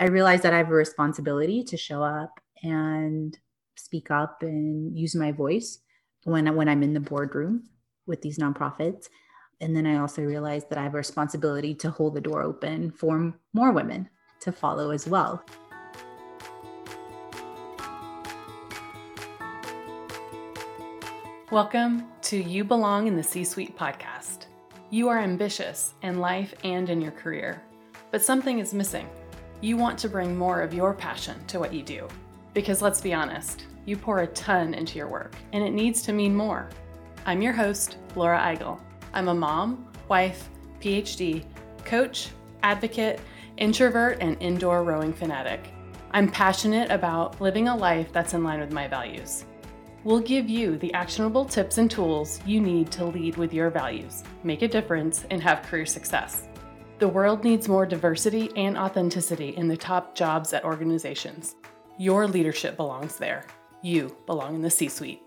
I realize that I have a responsibility to show up and speak up and use my voice when when I'm in the boardroom with these nonprofits. And then I also realized that I have a responsibility to hold the door open for more women to follow as well. Welcome to You Belong in the C Suite podcast. You are ambitious in life and in your career, but something is missing. You want to bring more of your passion to what you do. Because let's be honest, you pour a ton into your work, and it needs to mean more. I'm your host, Laura Eigel. I'm a mom, wife, PhD, coach, advocate, introvert, and indoor rowing fanatic. I'm passionate about living a life that's in line with my values. We'll give you the actionable tips and tools you need to lead with your values, make a difference, and have career success. The world needs more diversity and authenticity in the top jobs at organizations. Your leadership belongs there. You belong in the C suite.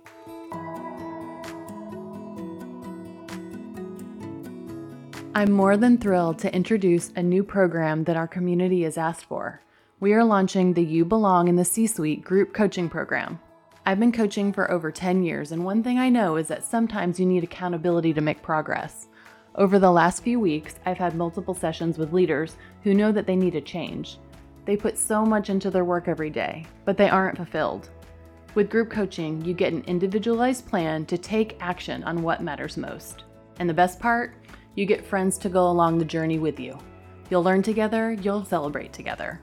I'm more than thrilled to introduce a new program that our community has asked for. We are launching the You Belong in the C Suite group coaching program. I've been coaching for over 10 years, and one thing I know is that sometimes you need accountability to make progress. Over the last few weeks, I've had multiple sessions with leaders who know that they need a change. They put so much into their work every day, but they aren't fulfilled. With group coaching, you get an individualized plan to take action on what matters most. And the best part? You get friends to go along the journey with you. You'll learn together, you'll celebrate together.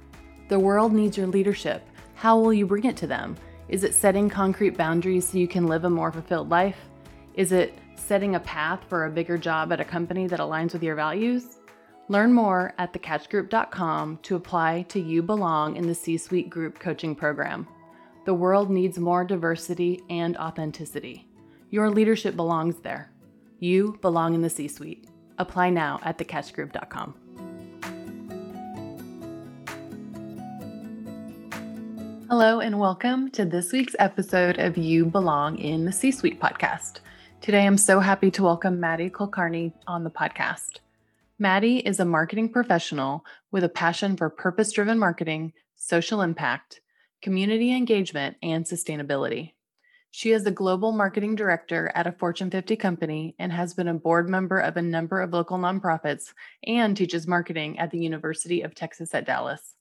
The world needs your leadership. How will you bring it to them? Is it setting concrete boundaries so you can live a more fulfilled life? Is it setting a path for a bigger job at a company that aligns with your values? Learn more at thecatchgroup.com to apply to You Belong in the C Suite Group Coaching Program. The world needs more diversity and authenticity. Your leadership belongs there. You belong in the C Suite. Apply now at thecatchgroup.com. Hello, and welcome to this week's episode of You Belong in the C Suite podcast. Today, I'm so happy to welcome Maddie Kulkarni on the podcast. Maddie is a marketing professional with a passion for purpose driven marketing, social impact, community engagement, and sustainability. She is the global marketing director at a Fortune 50 company and has been a board member of a number of local nonprofits and teaches marketing at the University of Texas at Dallas.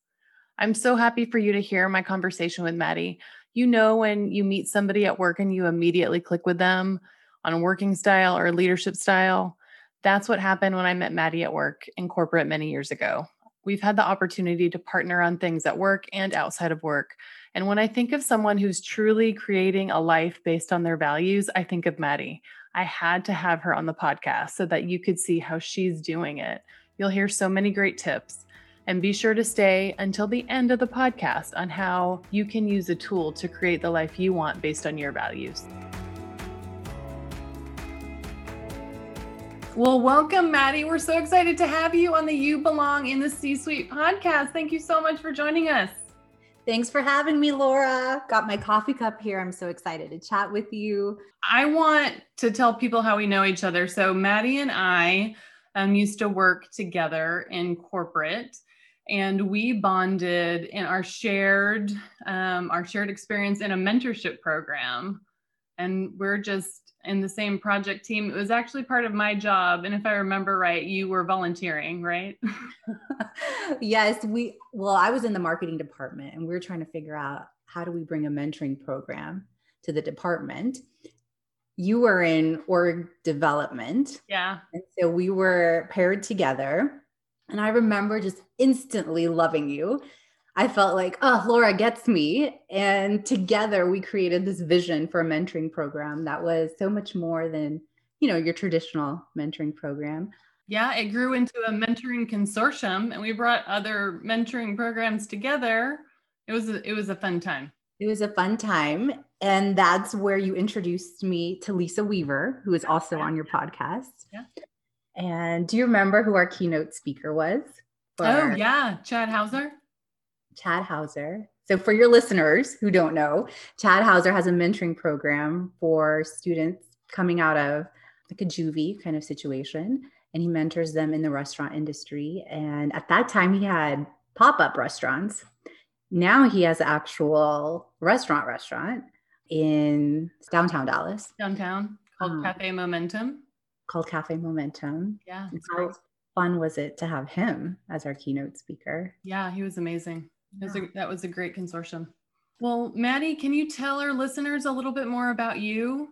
I'm so happy for you to hear my conversation with Maddie. You know, when you meet somebody at work and you immediately click with them on working style or leadership style, that's what happened when I met Maddie at work in corporate many years ago. We've had the opportunity to partner on things at work and outside of work. And when I think of someone who's truly creating a life based on their values, I think of Maddie. I had to have her on the podcast so that you could see how she's doing it. You'll hear so many great tips. And be sure to stay until the end of the podcast on how you can use a tool to create the life you want based on your values. Well, welcome, Maddie. We're so excited to have you on the You Belong in the C Suite podcast. Thank you so much for joining us. Thanks for having me, Laura. Got my coffee cup here. I'm so excited to chat with you. I want to tell people how we know each other. So, Maddie and I um, used to work together in corporate and we bonded in our shared um, our shared experience in a mentorship program and we're just in the same project team. It was actually part of my job and if i remember right you were volunteering right? Yes we well i was in the marketing department and we were trying to figure out how do we bring a mentoring program to the department. You were in org development. Yeah. And so we were paired together and I remember just instantly loving you. I felt like, oh, Laura gets me. And together we created this vision for a mentoring program that was so much more than, you know, your traditional mentoring program. Yeah, it grew into a mentoring consortium and we brought other mentoring programs together. It was a, it was a fun time. It was a fun time. And that's where you introduced me to Lisa Weaver, who is also on your podcast. Yeah. And do you remember who our keynote speaker was? oh, yeah, Chad Houser. Chad Houser. So, for your listeners who don't know, Chad Houser has a mentoring program for students coming out of like a juvie kind of situation, and he mentors them in the restaurant industry. And at that time, he had pop up restaurants. Now he has actual restaurant restaurant in downtown Dallas. Downtown called um, Cafe Momentum. Called Cafe Momentum. Yeah. How fun was it to have him as our keynote speaker? Yeah, he was amazing. Yeah. Was a, that was a great consortium. Well, Maddie, can you tell our listeners a little bit more about you?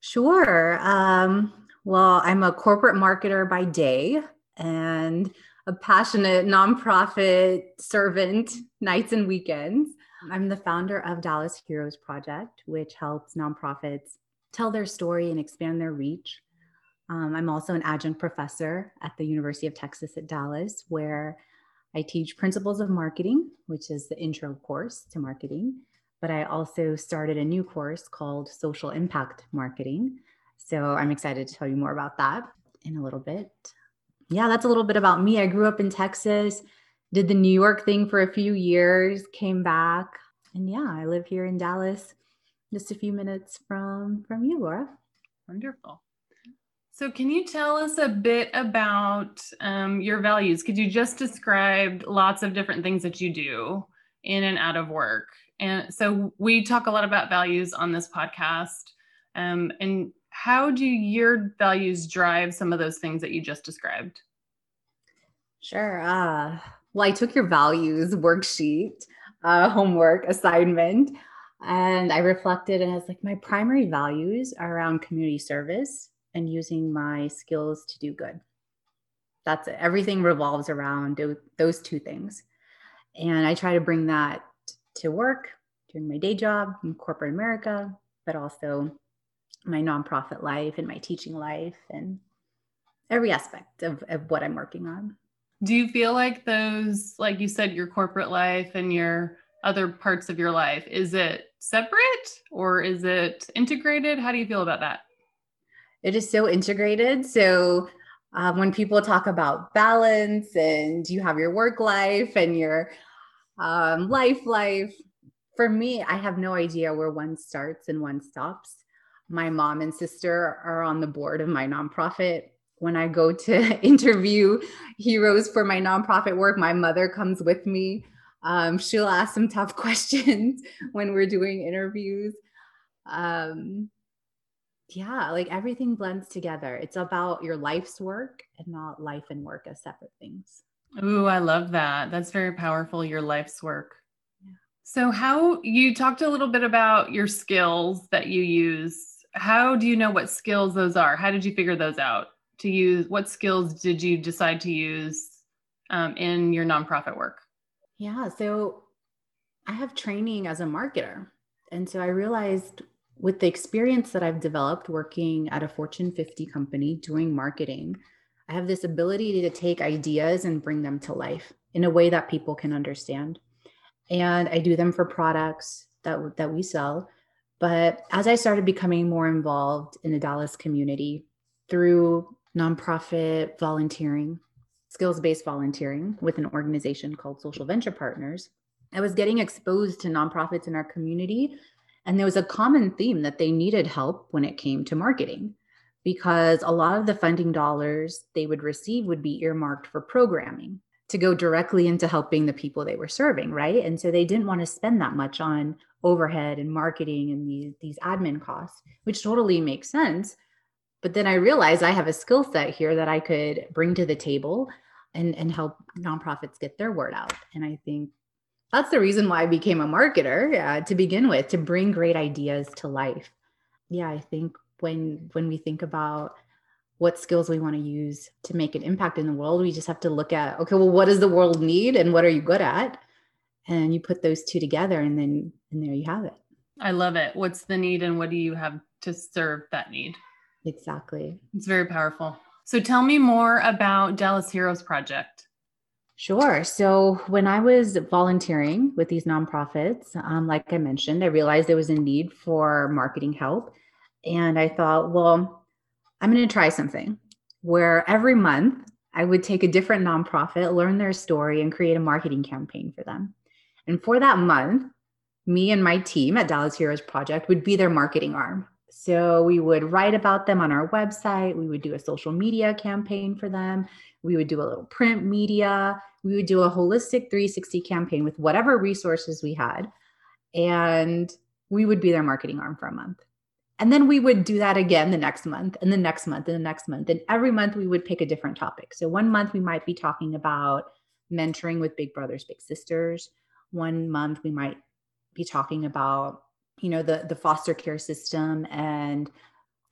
Sure. Um, well, I'm a corporate marketer by day and a passionate nonprofit servant nights and weekends. I'm the founder of Dallas Heroes Project, which helps nonprofits tell their story and expand their reach. Um, I'm also an adjunct professor at the University of Texas at Dallas, where I teach principles of marketing, which is the intro course to marketing. But I also started a new course called Social Impact Marketing. So I'm excited to tell you more about that in a little bit. Yeah, that's a little bit about me. I grew up in Texas, did the New York thing for a few years, came back, and yeah, I live here in Dallas, just a few minutes from from you, Laura. Wonderful. So, can you tell us a bit about um, your values? Could you just describe lots of different things that you do in and out of work? And so, we talk a lot about values on this podcast. Um, and how do your values drive some of those things that you just described? Sure. Uh, well, I took your values worksheet, uh, homework assignment, and I reflected and I was like, my primary values are around community service and using my skills to do good. That's it. Everything revolves around those two things. And I try to bring that to work during my day job in corporate America, but also my nonprofit life and my teaching life and every aspect of, of what I'm working on. Do you feel like those, like you said, your corporate life and your other parts of your life, is it separate or is it integrated? How do you feel about that? It is so integrated. So um, when people talk about balance and you have your work life and your um, life life, for me, I have no idea where one starts and one stops. My mom and sister are on the board of my nonprofit. When I go to interview heroes for my nonprofit work, my mother comes with me. Um, she'll ask some tough questions when we're doing interviews. Um, yeah, like everything blends together. It's about your life's work and not life and work as separate things. Ooh, I love that. That's very powerful, your life's work. Yeah. So, how you talked a little bit about your skills that you use. How do you know what skills those are? How did you figure those out to use? What skills did you decide to use um, in your nonprofit work? Yeah, so I have training as a marketer. And so I realized with the experience that I've developed working at a Fortune 50 company doing marketing, I have this ability to take ideas and bring them to life in a way that people can understand. And I do them for products that, that we sell. But as I started becoming more involved in the Dallas community through nonprofit volunteering, skills based volunteering with an organization called Social Venture Partners, I was getting exposed to nonprofits in our community and there was a common theme that they needed help when it came to marketing because a lot of the funding dollars they would receive would be earmarked for programming to go directly into helping the people they were serving, right? And so they didn't want to spend that much on overhead and marketing and these these admin costs, which totally makes sense. But then I realized I have a skill set here that I could bring to the table and and help nonprofits get their word out. And I think that's the reason why I became a marketer uh, to begin with, to bring great ideas to life. Yeah, I think when when we think about what skills we want to use to make an impact in the world, we just have to look at okay, well, what does the world need, and what are you good at, and you put those two together, and then and there you have it. I love it. What's the need, and what do you have to serve that need? Exactly. It's very powerful. So tell me more about Dallas Heroes Project. Sure. So when I was volunteering with these nonprofits, um, like I mentioned, I realized there was a need for marketing help. And I thought, well, I'm going to try something where every month I would take a different nonprofit, learn their story, and create a marketing campaign for them. And for that month, me and my team at Dallas Heroes Project would be their marketing arm. So we would write about them on our website. We would do a social media campaign for them. We would do a little print media. We would do a holistic 360 campaign with whatever resources we had. And we would be their marketing arm for a month. And then we would do that again the next month and the next month and the next month. And every month we would pick a different topic. So one month we might be talking about mentoring with big brothers, big sisters. One month we might be talking about, you know, the the foster care system and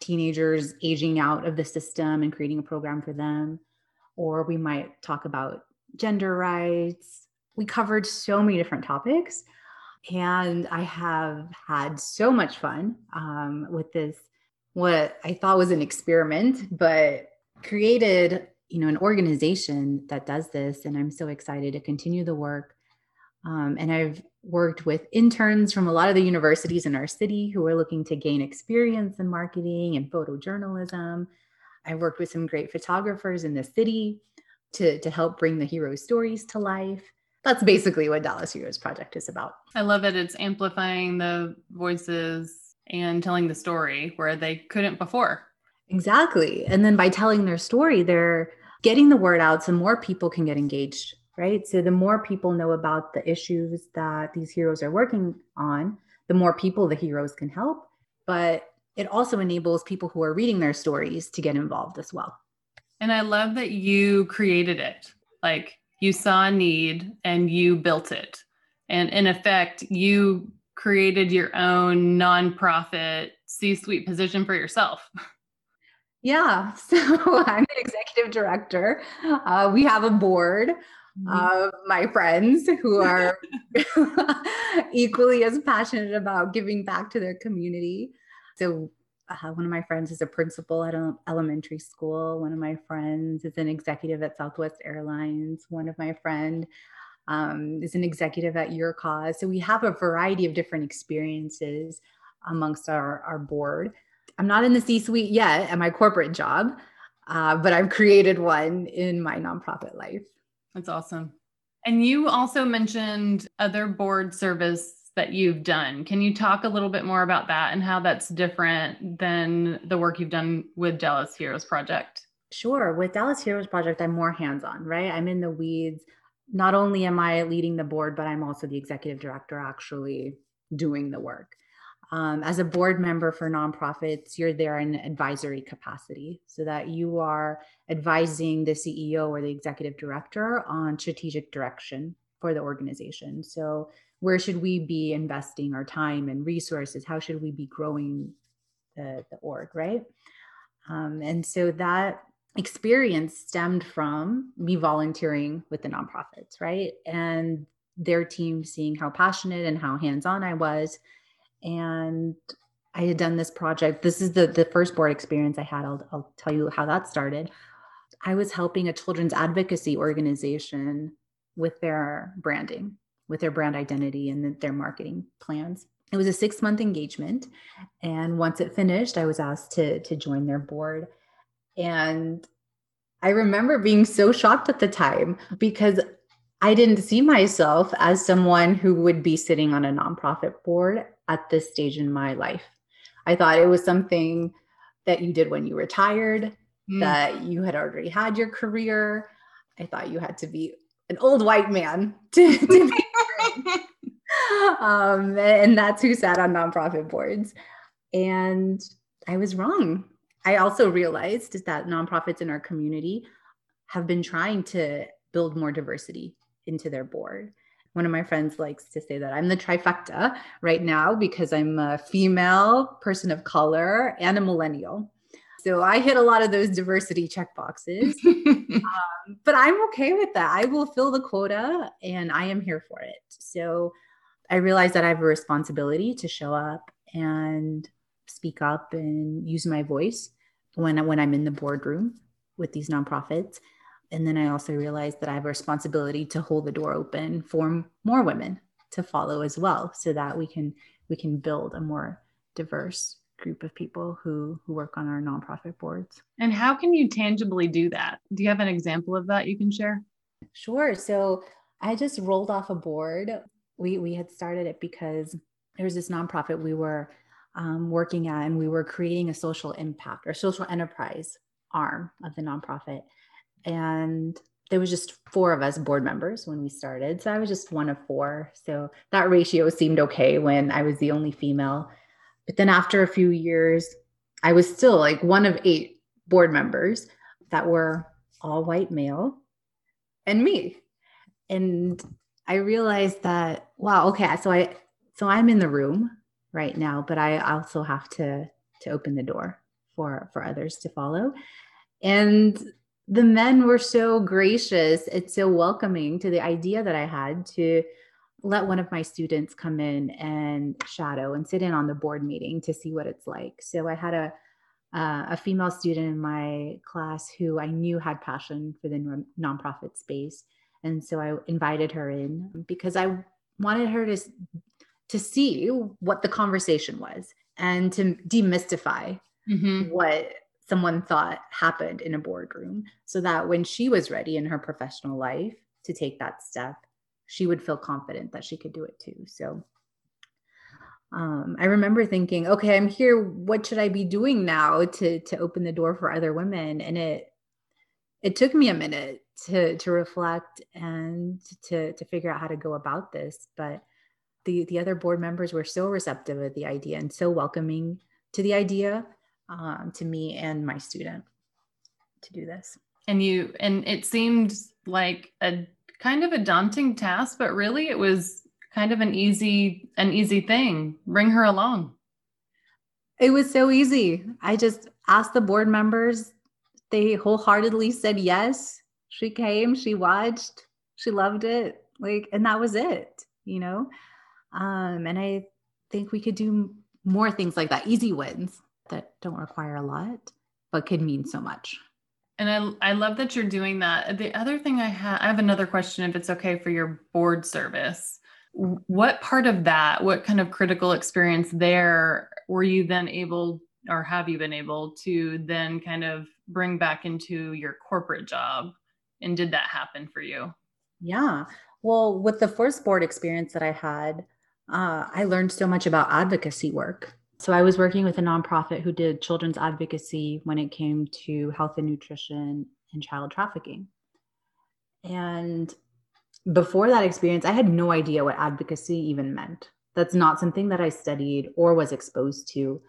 teenagers aging out of the system and creating a program for them. Or we might talk about gender rights. We covered so many different topics. And I have had so much fun um, with this, what I thought was an experiment, but created you know an organization that does this and i'm so excited to continue the work um, and i've worked with interns from a lot of the universities in our city who are looking to gain experience in marketing and photojournalism. I've worked with some great photographers in the city to, to help bring the hero stories to life. That's basically what dallas heroes project is about. I love it. It's amplifying the voices and telling the story where they couldn't before. Exactly. And then by telling their story, they're getting the word out so more people can get engaged, right? So the more people know about the issues that these heroes are working on, the more people the heroes can help. But it also enables people who are reading their stories to get involved as well. And I love that you created it. Like you saw a need and you built it. And in effect, you created your own nonprofit C suite position for yourself. Yeah. So I'm an executive director. Uh, we have a board mm-hmm. of my friends who are equally as passionate about giving back to their community. So uh, one of my friends is a principal at an elementary school. One of my friends is an executive at Southwest Airlines. One of my friend um, is an executive at YourCause. So we have a variety of different experiences amongst our, our board. I'm not in the C suite yet at my corporate job, uh, but I've created one in my nonprofit life. That's awesome. And you also mentioned other board service that you've done. Can you talk a little bit more about that and how that's different than the work you've done with Dallas Heroes Project? Sure. With Dallas Heroes Project, I'm more hands on, right? I'm in the weeds. Not only am I leading the board, but I'm also the executive director actually doing the work. Um, as a board member for nonprofits, you're there in advisory capacity so that you are advising the CEO or the executive director on strategic direction for the organization. So, where should we be investing our time and resources? How should we be growing the, the org, right? Um, and so that experience stemmed from me volunteering with the nonprofits, right? And their team seeing how passionate and how hands on I was and I had done this project. This is the the first board experience I had. I'll, I'll tell you how that started. I was helping a children's advocacy organization with their branding, with their brand identity and their marketing plans. It was a six month engagement, and once it finished, I was asked to to join their board. And I remember being so shocked at the time because I didn't see myself as someone who would be sitting on a nonprofit board at this stage in my life. I thought it was something that you did when you retired, mm. that you had already had your career. I thought you had to be an old white man to, to be um, and that's who sat on nonprofit boards. And I was wrong. I also realized that nonprofits in our community have been trying to build more diversity into their board. One of my friends likes to say that I'm the trifecta right now because I'm a female, person of color, and a millennial. So I hit a lot of those diversity check boxes. um, but I'm okay with that. I will fill the quota and I am here for it. So I realize that I have a responsibility to show up and speak up and use my voice when, when I'm in the boardroom with these nonprofits and then I also realized that I have a responsibility to hold the door open for more women to follow as well, so that we can we can build a more diverse group of people who who work on our nonprofit boards. And how can you tangibly do that? Do you have an example of that you can share? Sure. So I just rolled off a board. We we had started it because there was this nonprofit we were um, working at, and we were creating a social impact or social enterprise arm of the nonprofit. And there was just four of us board members when we started. So I was just one of four. So that ratio seemed okay when I was the only female. But then after a few years, I was still like one of eight board members that were all white male and me. And I realized that, wow, okay, so I so I'm in the room right now, but I also have to to open the door for for others to follow. And the men were so gracious it's so welcoming to the idea that I had to let one of my students come in and shadow and sit in on the board meeting to see what it's like. So I had a uh, a female student in my class who I knew had passion for the nonprofit space, and so I invited her in because I wanted her to to see what the conversation was and to demystify mm-hmm. what someone thought happened in a boardroom, so that when she was ready in her professional life to take that step, she would feel confident that she could do it too. So um, I remember thinking, okay, I'm here. What should I be doing now to to open the door for other women? And it it took me a minute to to reflect and to to figure out how to go about this. But the the other board members were so receptive of the idea and so welcoming to the idea um, to me and my student to do this. And you and it seemed like a kind of a daunting task, but really it was kind of an easy an easy thing. Bring her along. It was so easy. I just asked the board members. They wholeheartedly said yes. She came, she watched, she loved it. Like, and that was it, you know? Um, and I think we could do more things like that, easy wins that don't require a lot, but could mean so much. And I, I love that you're doing that. The other thing I have, I have another question if it's okay for your board service. What part of that, what kind of critical experience there were you then able, or have you been able to then kind of bring back into your corporate job? And did that happen for you? Yeah. Well, with the first board experience that I had, uh, I learned so much about advocacy work so I was working with a nonprofit who did children's advocacy when it came to health and nutrition and child trafficking. And before that experience, I had no idea what advocacy even meant. That's not something that I studied or was exposed to.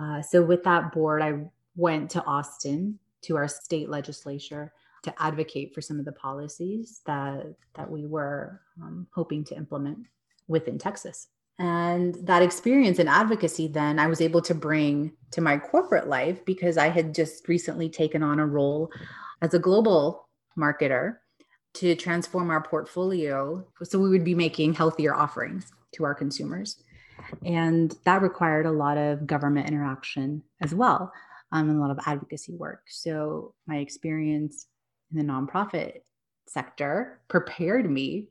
Uh, so, with that board, I went to Austin to our state legislature to advocate for some of the policies that that we were um, hoping to implement within Texas. And that experience in advocacy, then I was able to bring to my corporate life because I had just recently taken on a role as a global marketer to transform our portfolio so we would be making healthier offerings to our consumers. And that required a lot of government interaction as well um, and a lot of advocacy work. So my experience in the nonprofit sector prepared me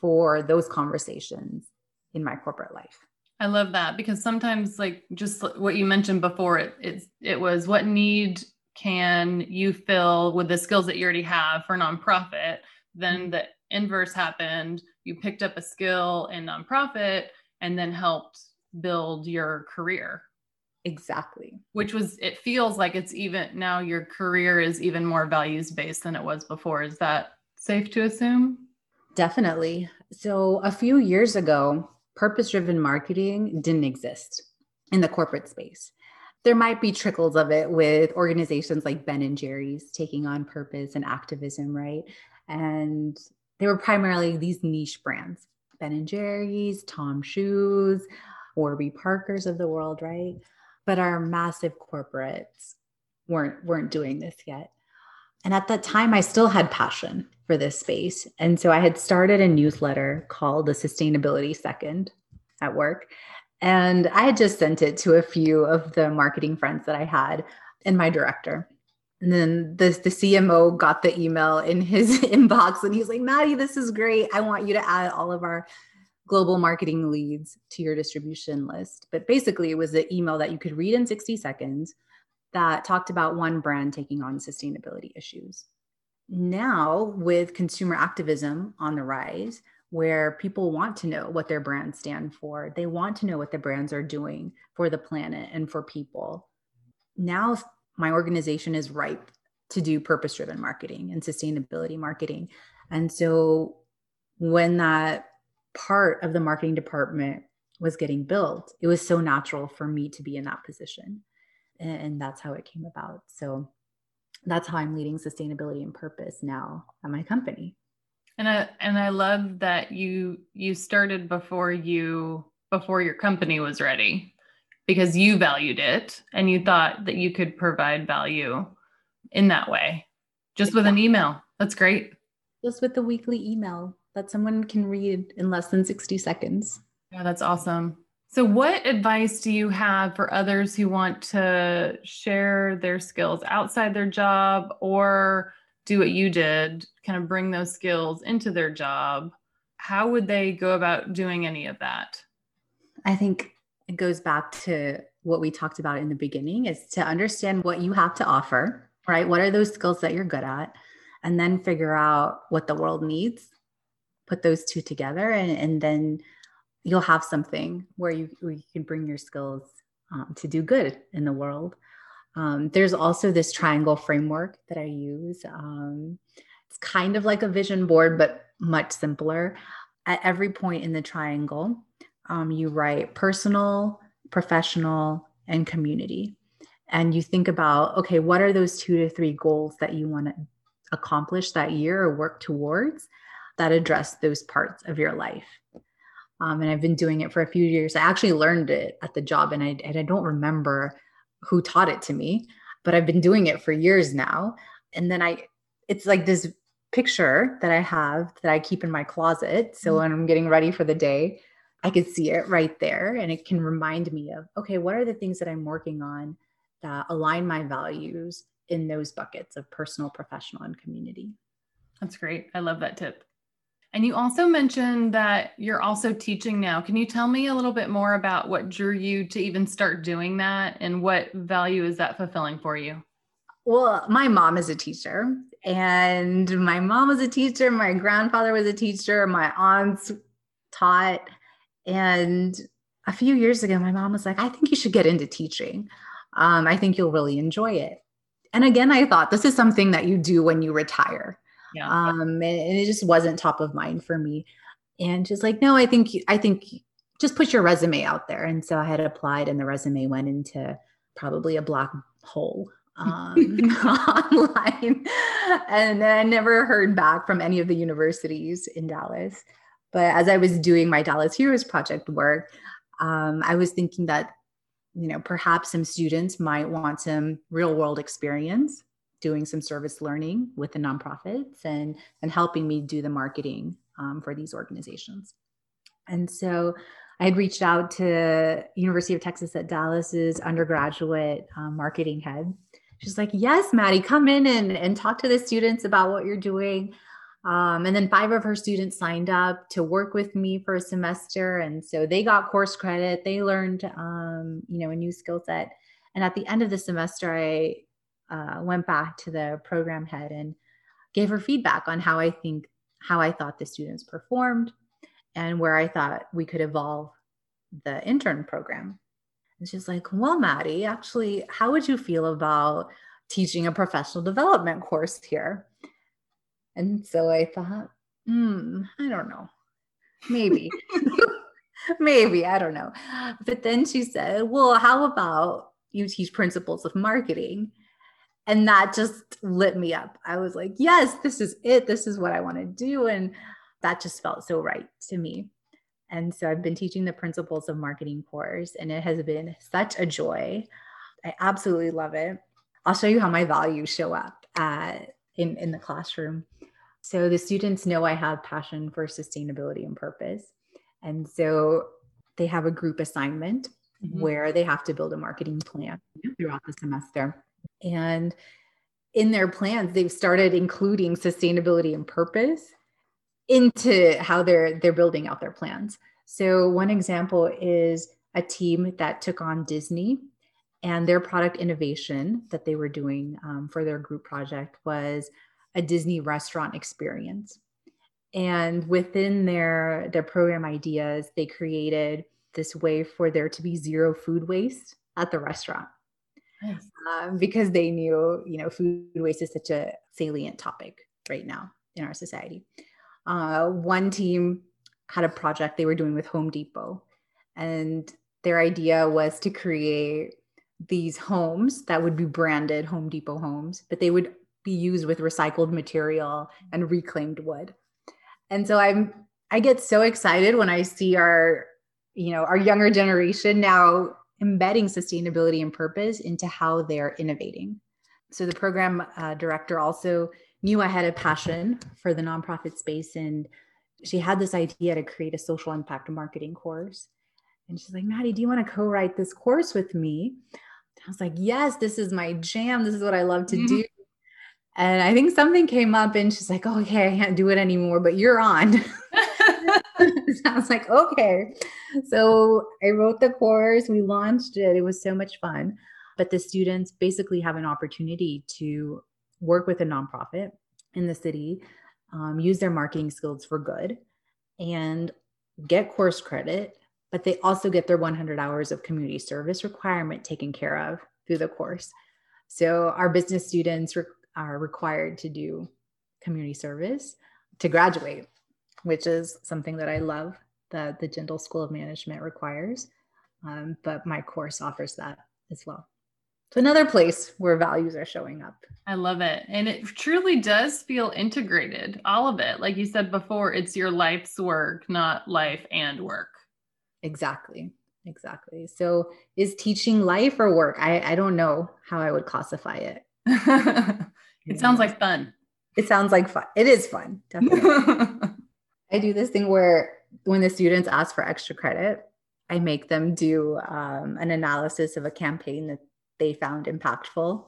for those conversations in my corporate life. I love that because sometimes like just what you mentioned before it it, it was what need can you fill with the skills that you already have for nonprofit? Then mm-hmm. the inverse happened. You picked up a skill in nonprofit and then helped build your career. Exactly. Which was it feels like it's even now your career is even more values based than it was before. Is that safe to assume? Definitely. So a few years ago purpose driven marketing didn't exist in the corporate space. There might be trickles of it with organizations like Ben and Jerry's taking on purpose and activism, right? And they were primarily these niche brands Ben and Jerry's, Tom Shoes, Warby Parkers of the world, right? But our massive corporates weren't weren't doing this yet. And at that time, I still had passion for this space. And so I had started a newsletter called The Sustainability Second at work. And I had just sent it to a few of the marketing friends that I had and my director. And then the, the CMO got the email in his inbox and he's like, Maddie, this is great. I want you to add all of our global marketing leads to your distribution list. But basically, it was an email that you could read in 60 seconds that talked about one brand taking on sustainability issues. Now, with consumer activism on the rise, where people want to know what their brands stand for. They want to know what the brands are doing for the planet and for people. Now, my organization is ripe to do purpose driven marketing and sustainability marketing. And so, when that part of the marketing department was getting built, it was so natural for me to be in that position. And that's how it came about. So, that's how I'm leading sustainability and purpose now at my company. And i and i love that you you started before you before your company was ready because you valued it and you thought that you could provide value in that way. Just with an email. That's great. Just with the weekly email that someone can read in less than 60 seconds. Yeah that's awesome so what advice do you have for others who want to share their skills outside their job or do what you did, kind of bring those skills into their job, how would they go about doing any of that? I think it goes back to what we talked about in the beginning is to understand what you have to offer, right? What are those skills that you're good at? And then figure out what the world needs, put those two together, and, and then you'll have something where you, where you can bring your skills um, to do good in the world. Um, there's also this triangle framework that I use. Um, it's kind of like a vision board, but much simpler. At every point in the triangle, um, you write personal, professional, and community. And you think about, okay, what are those two to three goals that you want to accomplish that year or work towards that address those parts of your life? Um, and I've been doing it for a few years. I actually learned it at the job, and I, and I don't remember who taught it to me, but I've been doing it for years now. And then I, it's like this picture that I have that I keep in my closet. So mm-hmm. when I'm getting ready for the day, I can see it right there and it can remind me of, okay, what are the things that I'm working on that align my values in those buckets of personal, professional, and community. That's great. I love that tip. And you also mentioned that you're also teaching now. Can you tell me a little bit more about what drew you to even start doing that and what value is that fulfilling for you? Well, my mom is a teacher, and my mom was a teacher. My grandfather was a teacher. My aunts taught. And a few years ago, my mom was like, I think you should get into teaching. Um, I think you'll really enjoy it. And again, I thought this is something that you do when you retire yeah. um and, and it just wasn't top of mind for me. And just like no i think i think just put your resume out there. And so i had applied and the resume went into probably a black hole um, online. And i never heard back from any of the universities in dallas. But as i was doing my dallas heroes project work um, i was thinking that you know perhaps some students might want some real world experience doing some service learning with the nonprofits and and helping me do the marketing um, for these organizations. And so I had reached out to University of Texas at Dallas's undergraduate um, marketing head. She's like, "Yes, Maddie, come in and and talk to the students about what you're doing." Um, and then five of her students signed up to work with me for a semester, and so they got course credit. They learned, um, you know, a new skill set. And at the end of the semester, I uh, went back to the program head and gave her feedback on how I think how I thought the students performed and where I thought we could evolve the intern program. And she's like, "Well, Maddie, actually, how would you feel about teaching a professional development course here?" And so I thought, hmm, I don't know, maybe. maybe i don't know but then she said well how about you teach principles of marketing and that just lit me up. I was like, yes, this is it. This is what I want to do. And that just felt so right to me. And so I've been teaching the principles of marketing course, and it has been such a joy. I absolutely love it. I'll show you how my values show up in, in the classroom. So the students know I have passion for sustainability and purpose. And so they have a group assignment mm-hmm. where they have to build a marketing plan throughout the semester. And in their plans, they've started including sustainability and purpose into how they're they're building out their plans. So one example is a team that took on Disney and their product innovation that they were doing um, for their group project was a Disney restaurant experience. And within their their program ideas, they created this way for there to be zero food waste at the restaurant. Nice. Um, because they knew, you know, food waste is such a salient topic right now in our society. Uh, one team had a project they were doing with Home Depot, and their idea was to create these homes that would be branded Home Depot homes, but they would be used with recycled material and reclaimed wood. And so I'm I get so excited when I see our you know our younger generation now embedding sustainability and purpose into how they're innovating. So the program uh, director also knew I had a passion for the nonprofit space and she had this idea to create a social impact marketing course. And she's like, Maddie, do you want to co-write this course with me? I was like, yes, this is my jam. This is what I love to mm-hmm. do. And I think something came up and she's like, oh, okay, I can't do it anymore, but you're on. I was like, okay. So I wrote the course, we launched it. It was so much fun. But the students basically have an opportunity to work with a nonprofit in the city, um, use their marketing skills for good, and get course credit. But they also get their 100 hours of community service requirement taken care of through the course. So our business students re- are required to do community service to graduate, which is something that I love that the Jindal School of Management requires. Um, but my course offers that as well. So another place where values are showing up. I love it. And it truly does feel integrated, all of it. Like you said before, it's your life's work, not life and work. Exactly. Exactly. So is teaching life or work? I, I don't know how I would classify it. it sounds like fun. It sounds like fun. It is fun. Definitely. I do this thing where when the students ask for extra credit, I make them do um, an analysis of a campaign that they found impactful.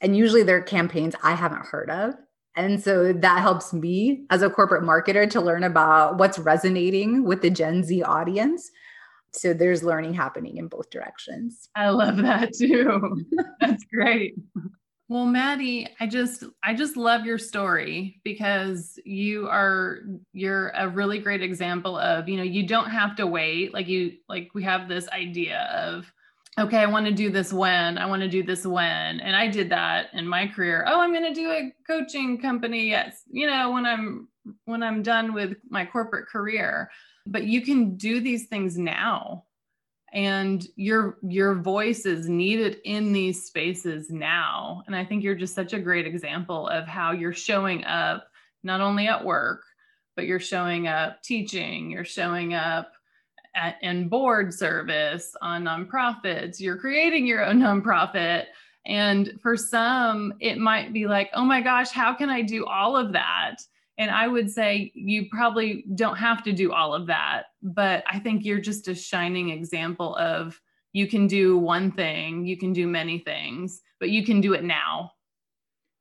And usually they're campaigns I haven't heard of. And so that helps me as a corporate marketer to learn about what's resonating with the Gen Z audience. So there's learning happening in both directions. I love that too. That's great. Well, Maddie, I just I just love your story because you are you're a really great example of, you know, you don't have to wait. Like you like we have this idea of okay, I want to do this when, I want to do this when. And I did that in my career. Oh, I'm going to do a coaching company yes, you know, when I'm when I'm done with my corporate career. But you can do these things now and your your voice is needed in these spaces now. And i think you're just such a great example of how you're showing up not only at work but you're showing up teaching you're showing up at, in board service on nonprofits you're creating your own nonprofit. And for some it might be like oh my gosh how can i do all of that and I would say you probably don't have to do all of that, but I think you're just a shining example of you can do one thing, you can do many things, but you can do it now.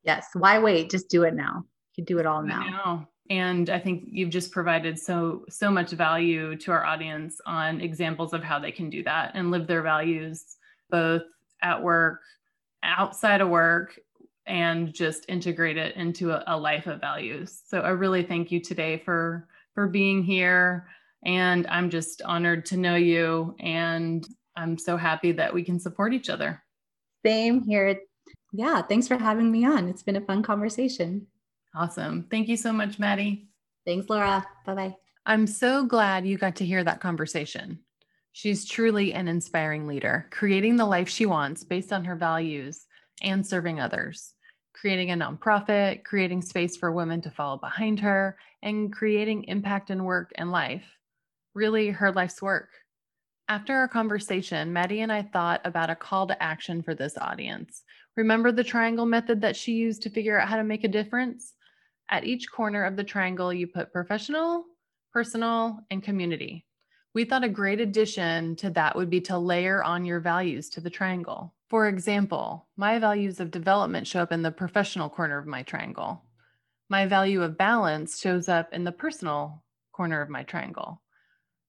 Yes. Why wait? Just do it now. You can do it all now. now. And I think you've just provided so so much value to our audience on examples of how they can do that and live their values both at work, outside of work, and just integrate it into a, a, life of values. So I really thank you today for for being here and I'm just honored to know you and I'm so happy that we can support each other. Same here. Yeah, thanks for having me on. It's been a fun conversation. Awesome. Thank you so much, Maddie. Thanks, Laura. Bye-bye. I'm so glad you got to hear that conversation. She's truly an inspiring leader, creating the life she wants based on her values and serving others creating a nonprofit, creating space for women to follow behind her, and creating impact in work and life. Really, her life's work. After our conversation, Maddie and I thought about a call to action for this audience. Remember the triangle method that she used to figure out how to make a difference? At each corner of the triangle, you put professional, personal, and community. We thought a great addition to that would be to layer on your values to the triangle. For example, my values of development show up in the professional corner of my triangle. My value of balance shows up in the personal corner of my triangle.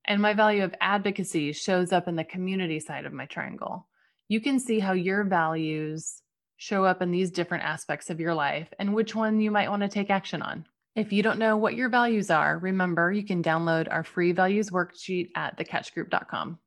And my value of advocacy shows up in the community side of my triangle. You can see how your values show up in these different aspects of your life and which one you might want to take action on. If you don't know what your values are, remember you can download our free values worksheet at thecatchgroup.com.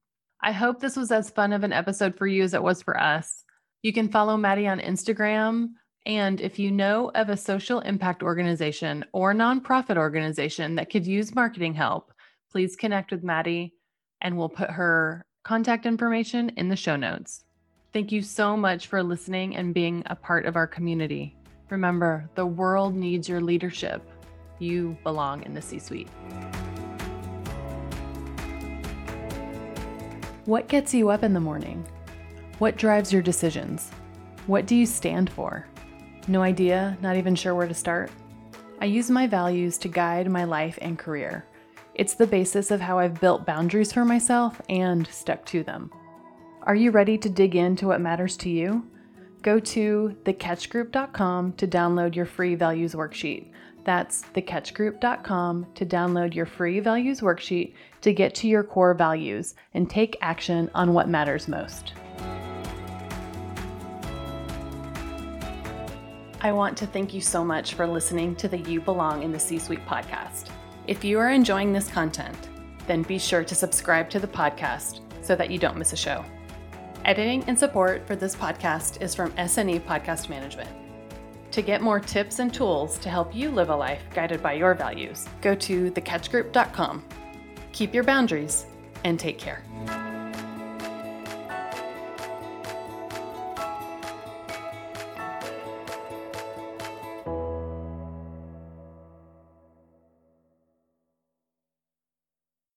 I hope this was as fun of an episode for you as it was for us. You can follow Maddie on Instagram. And if you know of a social impact organization or nonprofit organization that could use marketing help, please connect with Maddie and we'll put her contact information in the show notes. Thank you so much for listening and being a part of our community. Remember, the world needs your leadership you belong in the C suite. What gets you up in the morning? What drives your decisions? What do you stand for? No idea, not even sure where to start? I use my values to guide my life and career. It's the basis of how I've built boundaries for myself and stuck to them. Are you ready to dig into what matters to you? Go to thecatchgroup.com to download your free values worksheet. That's thecatchgroup.com to download your free values worksheet to get to your core values and take action on what matters most. I want to thank you so much for listening to the You Belong in the C Suite podcast. If you are enjoying this content, then be sure to subscribe to the podcast so that you don't miss a show. Editing and support for this podcast is from SNE Podcast Management. To get more tips and tools to help you live a life guided by your values, go to thecatchgroup.com. Keep your boundaries and take care.